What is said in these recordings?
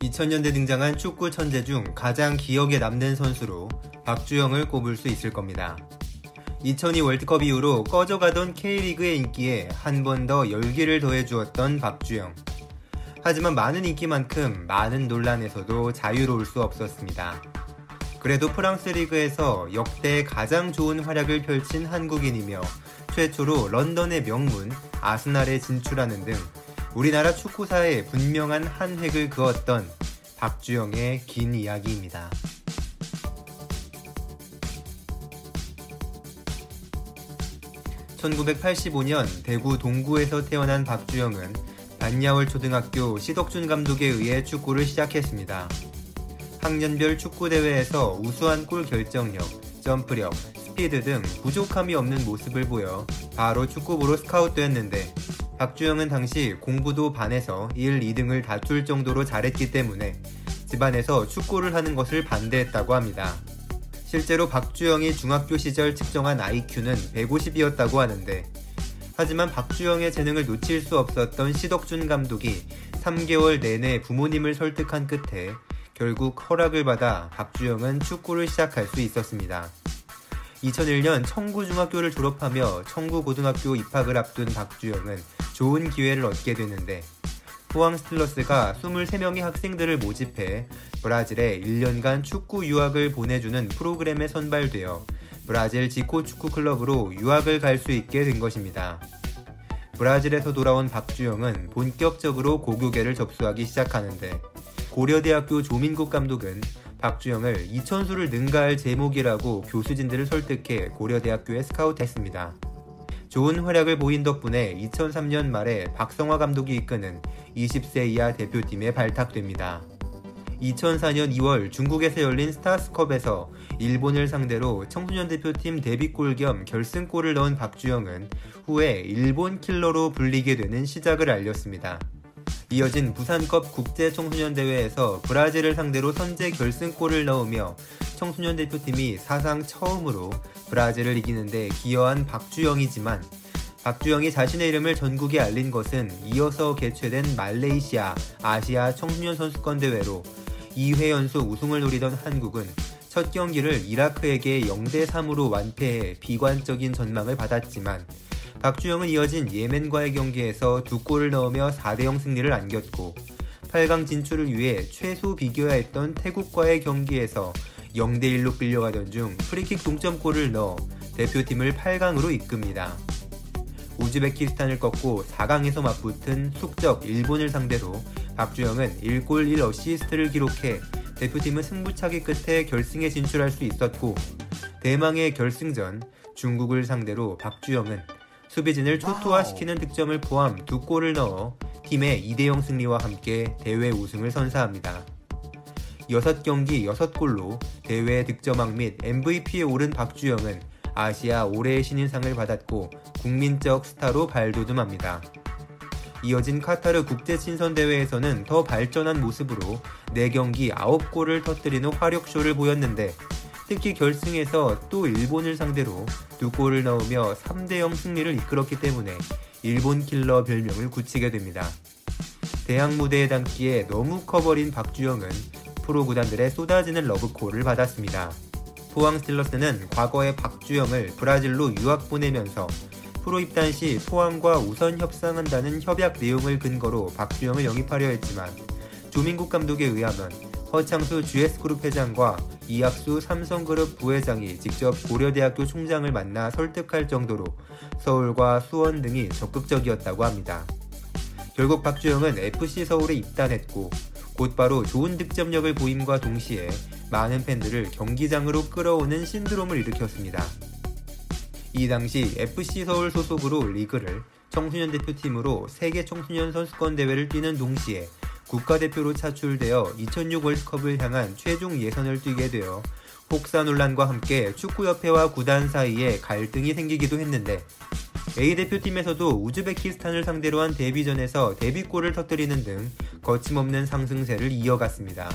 2000년대 등장한 축구 천재 중 가장 기억에 남는 선수로 박주영을 꼽을 수 있을 겁니다. 2002 월드컵 이후로 꺼져가던 K리그의 인기에 한 번 더 열기를 더해주었던 박주영. 하지만 많은 인기만큼 많은 논란에서도 자유로울 수 없었습니다. 그래도 프랑스 리그에서 역대 가장 좋은 활약을 펼친 한국인이며 최초로 런던의 명문 아스날에 진출하는 등 우리나라 축구사에 분명한 한 획을 그었던 박주영의 긴 이야기입니다. 1985년 대구 동구에서 태어난 박주영은 반야월 초등학교 시덕준 감독에 의해 축구를 시작했습니다. 학년별 축구대회에서 우수한 골 결정력, 점프력, 스피드 등 부족함이 없는 모습을 보여 바로 축구부로 스카웃됐는데 박주영은 당시 공부도 반에서 1, 2등을 다툴 정도로 잘했기 때문에 집안에서 축구를 하는 것을 반대했다고 합니다. 실제로 박주영이 중학교 시절 측정한 IQ는 150이었다고 하는데 하지만 박주영의 재능을 놓칠 수 없었던 시덕준 감독이 3개월 내내 부모님을 설득한 끝에 결국 허락을 받아 박주영은 축구를 시작할 수 있었습니다. 2001년 청구중학교를 졸업하며 청구고등학교 입학을 앞둔 박주영은 좋은 기회를 얻게 되는데 포항 스틸러스가 23명의 학생들을 모집해 브라질에 1년간 축구 유학을 보내주는 프로그램에 선발되어 브라질 지코 축구 클럽으로 유학을 갈 수 있게 된 것입니다. 브라질에서 돌아온 박주영은 본격적으로 고교계를 접수하기 시작하는데 고려대학교 조민국 감독은 박주영을 이천수를 능가할 제목이라고 교수진들을 설득해 고려대학교에 스카우트했습니다. 좋은 활약을 보인 덕분에 2003년 말에 박성화 감독이 이끄는 20세 이하 대표팀에 발탁됩니다. 2004년 2월 중국에서 열린 스타스컵에서 일본을 상대로 청소년 대표팀 데뷔골 겸 결승골을 넣은 박주영은 후에 일본 킬러로 불리게 되는 시작을 알렸습니다. 이어진 부산컵 국제 청소년 대회에서 브라질을 상대로 선제 결승골을 넣으며 청소년 대표팀이 사상 처음으로 브라질을 이기는데 기여한 박주영이지만 박주영이 자신의 이름을 전국에 알린 것은 이어서 개최된 말레이시아 아시아 청소년 선수권 대회로 2회 연속 우승을 노리던 한국은 첫 경기를 이라크에게 0대 3으로 완패해 비관적인 전망을 받았지만 박주영은 이어진 예멘과의 경기에서 두 골을 넣으며 4대0 승리를 안겼고 8강 진출을 위해 최소 비겨야 했던 태국과의 경기에서 0대1로 끌려가던 중 프리킥 동점골을 넣어 대표팀을 8강으로 이끕니다. 우즈베키스탄을 꺾고 4강에서 맞붙은 숙적 일본을 상대로 박주영은 1골 1어시스트를 기록해 대표팀은 승부차기 끝에 결승에 진출할 수 있었고 대망의 결승전 중국을 상대로 박주영은 수비진을 초토화시키는 득점을 포함 두 골을 넣어 팀의 2대0 승리와 함께 대회 우승을 선사합니다. 6경기 6골로 대회 득점왕 및 MVP에 오른 박주영은 아시아 올해의 신인상을 받았고 국민적 스타로 발돋움합니다. 이어진 카타르 국제 친선 대회에서는 더 발전한 모습으로 4경기 9골을 터뜨리는 화력쇼를 보였는데 특히 결승에서 또 일본을 상대로 두 골을 넣으며 3대0 승리를 이끌었기 때문에 일본 킬러 별명을 굳히게 됩니다. 대학 무대에 담기에 너무 커버린 박주영은 프로 구단들의 쏟아지는 러브콜을 받았습니다. 포항 스틸러스는 과거에 박주영을 브라질로 유학 보내면서 프로 입단 시 포항과 우선 협상한다는 협약 내용을 근거로 박주영을 영입하려 했지만 조민국 감독에 의하면 허창수 GS그룹 회장과 이학수 삼성그룹 부회장이 직접 고려대학교 총장을 만나 설득할 정도로 서울과 수원 등이 적극적이었다고 합니다. 결국 박주영은 FC 서울에 입단했고 곧바로 좋은 득점력을 보임과 동시에 많은 팬들을 경기장으로 끌어오는 신드롬을 일으켰습니다. 이 당시 FC 서울 소속으로 리그를 청소년 대표팀으로 세계 청소년 선수권 대회를 뛰는 동시에 국가대표로 차출되어 2006 월드컵을 향한 최종 예선을 뛰게 되어 폭사 논란과 함께 축구협회와 구단 사이에 갈등이 생기기도 했는데 A 대표팀에서도 우즈베키스탄을 상대로 한 데뷔전에서 데뷔골을 터뜨리는 등 거침없는 상승세를 이어갔습니다.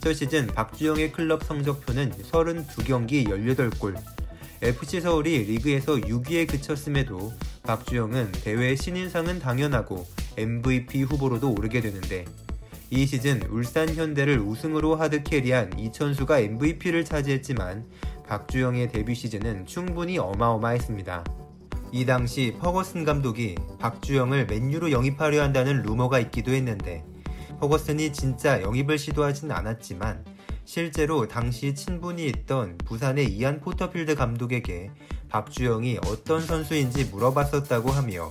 첫 시즌 박주영의 클럽 성적표는 32경기 18골, FC 서울이 리그에서 6위에 그쳤음에도 박주영은 대회 신인상은 당연하고 MVP 후보로도 오르게 되는데 이 시즌 울산 현대를 우승으로 하드캐리한 이천수가 MVP를 차지했지만 박주영의 데뷔 시즌은 충분히 어마어마했습니다. 이 당시 퍼거슨 감독이 박주영을 맨유로 영입하려 한다는 루머가 있기도 했는데 퍼거슨이 진짜 영입을 시도하진 않았지만 실제로 당시 친분이 있던 부산의 이안 포터필드 감독에게 박주영이 어떤 선수인지 물어봤었다고 하며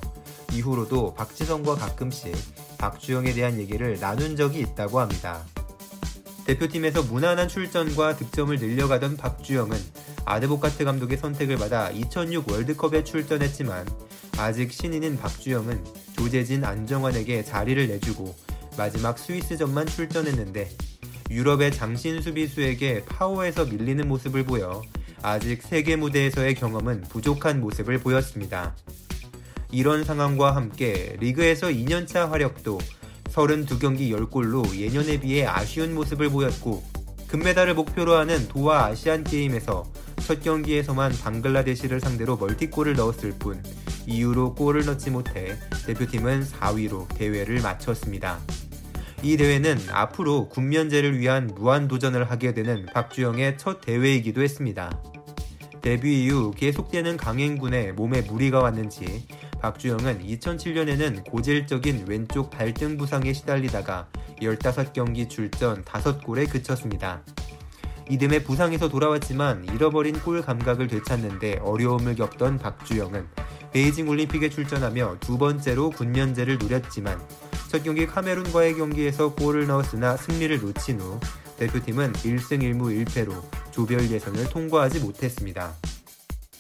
이후로도 박지성과 가끔씩 박주영에 대한 얘기를 나눈 적이 있다고 합니다. 대표팀에서 무난한 출전과 득점을 늘려가던 박주영은 아드보카트 감독의 선택을 받아 2006 월드컵에 출전했지만 아직 신인인 박주영은 조재진 안정환에게 자리를 내주고 마지막 스위스전만 출전했는데 유럽의 장신 수비수에게 파워에서 밀리는 모습을 보여 아직 세계 무대에서의 경험은 부족한 모습을 보였습니다. 이런 상황과 함께 리그에서 2년차 활약도 32경기 10골로 예년에 비해 아쉬운 모습을 보였고 금메달을 목표로 하는 도하 아시안 게임에서 첫 경기에서만 방글라데시를 상대로 멀티골을 넣었을 뿐 이후로 골을 넣지 못해 대표팀은 4위로 대회를 마쳤습니다. 이 대회는 앞으로 군면제를 위한 무한도전을 하게 되는 박주영의 첫 대회이기도 했습니다. 데뷔 이후 계속되는 강행군에 몸에 무리가 왔는지 박주영은 2007년에는 고질적인 왼쪽 발등 부상에 시달리다가 15경기 출전 5골에 그쳤습니다. 이듬해 부상에서 돌아왔지만 잃어버린 골 감각을 되찾는데 어려움을 겪던 박주영은 베이징 올림픽에 출전하며 두 번째로 군면제를 노렸지만 첫 경기 카메룬과의 경기에서 골을 넣었으나 승리를 놓친 후 대표팀은 1승 1무 1패로 조별 예선을 통과하지 못했습니다.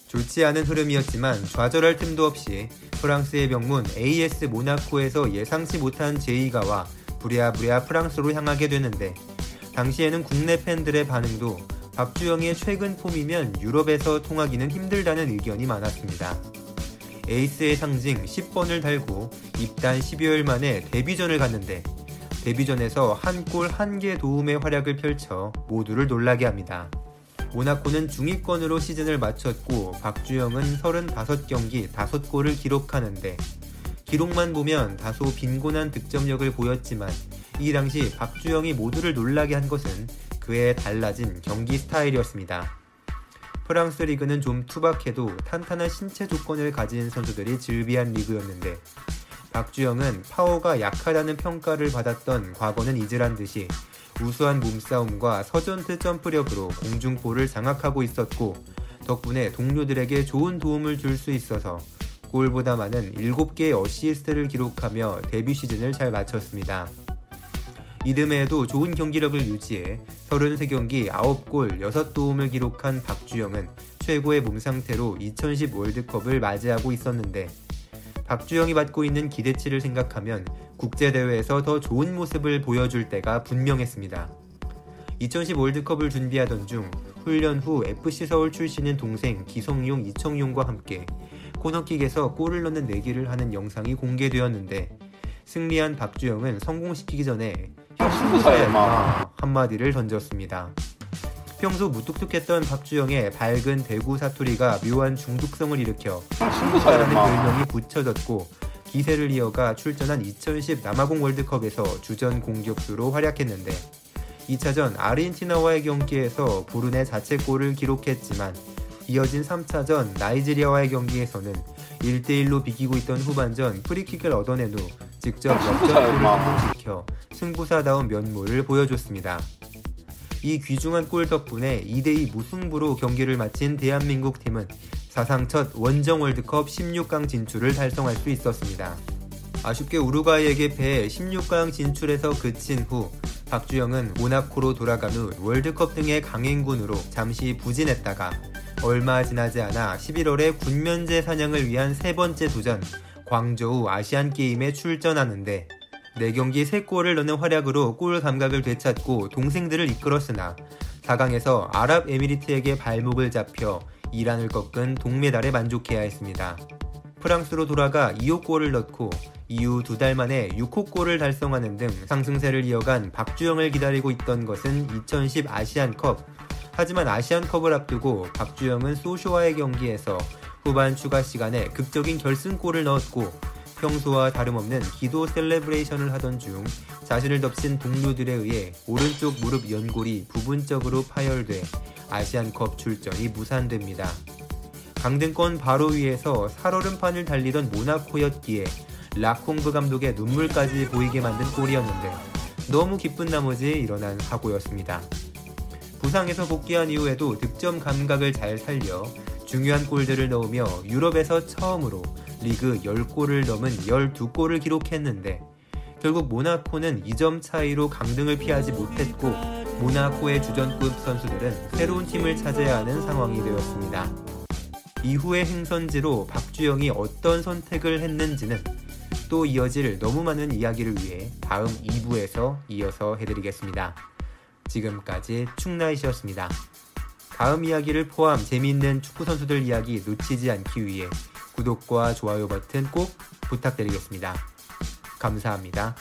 좋지 않은 흐름이었지만 좌절할 틈도 없이 프랑스의 명문 AS 모나코에서 예상치 못한 제의가와 부랴부랴 프랑스로 향하게 되는데 당시에는 국내 팬들의 반응도 박주영의 최근 폼이면 유럽에서 통하기는 힘들다는 의견이 많았습니다. 에이스의 상징 10번을 달고 입단 12월 만에 데뷔전을 갔는데 데뷔전에서 한 골 한 개 도움의 활약을 펼쳐 모두를 놀라게 합니다. 모나코는 중위권으로 시즌을 마쳤고 박주영은 35경기 5골을 기록하는데 기록만 보면 다소 빈곤한 득점력을 보였지만 이 당시 박주영이 모두를 놀라게 한 것은 그의 달라진 경기 스타일이었습니다. 프랑스 리그는 좀 투박해도 탄탄한 신체 조건을 가진 선수들이 즐비한 리그였는데 박주영은 파워가 약하다는 평가를 받았던 과거는 잊으란 듯이 우수한 몸싸움과 서전트 점프력으로 공중볼을 장악하고 있었고 덕분에 동료들에게 좋은 도움을 줄 수 있어서 골보다 많은 7개의 어시스트를 기록하며 데뷔 시즌을 잘 마쳤습니다. 이듬해에도 좋은 경기력을 유지해 33경기 9골 6도움을 기록한 박주영은 최고의 몸 상태로 2010 월드컵을 맞이하고 있었는데 박주영이 받고 있는 기대치를 생각하면 국제대회에서 더 좋은 모습을 보여줄 때가 분명했습니다. 2010 월드컵을 준비하던 중 훈련 후 FC 서울 출신인 동생 기성용, 이청용과 함께 코너킥에서 골을 넣는 내기를 하는 영상이 공개되었는데 승리한 박주영은 성공시키기 전에 승부사야 임마 한마디를 던졌습니다. 평소 무뚝뚝했던 박주영의 밝은 대구 사투리가 묘한 중독성을 일으켜 승부사라는 별명이 붙여졌고 기세를 이어가 출전한 2010 남아공 월드컵에서 주전 공격수로 활약했는데 2차전 아르헨티나와의 경기에서 부른의 자책골을 기록했지만 이어진 3차전 나이지리아와의 경기에서는 1대1로 비기고 있던 후반전 프리킥을 얻어낸 후 직접 역전골을 성공시켜 승부사다운 면모를 보여줬습니다. 이 귀중한 골 덕분에 2대2 무승부로 경기를 마친 대한민국 팀은 사상 첫 원정 월드컵 16강 진출을 달성할 수 있었습니다. 아쉽게 우루과이에게 패해 16강 진출에서 그친 후 박주영은 모나코로 돌아간 후 월드컵 등의 강행군으로 잠시 부진했다가 얼마 지나지 않아 11월에 군면제 사냥을 위한 세 번째 도전 광저우 아시안게임에 출전하는데 4경기 3골을 넣는 활약으로 골 감각을 되찾고 동생들을 이끌었으나 4강에서 아랍에미리트에게 발목을 잡혀 이란을 꺾은 동메달에 만족해야 했습니다. 프랑스로 돌아가 2호 골을 넣고 이후 두 달 만에 6호 골을 달성하는 등 상승세를 이어간 박주영을 기다리고 있던 것은 2010 아시안컵. 하지만 아시안컵을 앞두고 박주영은 소쇼와의 경기에서 후반 추가 시간에 극적인 결승골을 넣었고 평소와 다름없는 기도 celebration을 하던 중 자신을 덮친 동료들에 의해 오른쪽 무릎 연골이 부분적으로 파열돼 아시안컵 출전이 무산됩니다. 강등권 바로 위에서 살얼음판을 달리던 모나코였기에 라콩브 감독의 눈물까지 보이게 만든 골이었는데 너무 기쁜 나머지 일어난 사고였습니다. 부상에서 복귀한 이후에도 득점 감각을 잘 살려 중요한 골들을 넣으며 유럽에서 처음으로 리그 10골을 넘은 12골을 기록했는데 결국 모나코는 2점 차이로 강등을 피하지 못했고 모나코의 주전급 선수들은 새로운 팀을 찾아야 하는 상황이 되었습니다. 이후의 행선지로 박주영이 어떤 선택을 했는지는 또 이어질 너무 많은 이야기를 위해 다음 2부에서 이어서 해드리겠습니다. 지금까지 충나이시였습니다. 다음 이야기를 포함 재미있는 축구 선수들 이야기 놓치지 않기 위해 구독과 좋아요 버튼 꼭 부탁드리겠습니다. 감사합니다.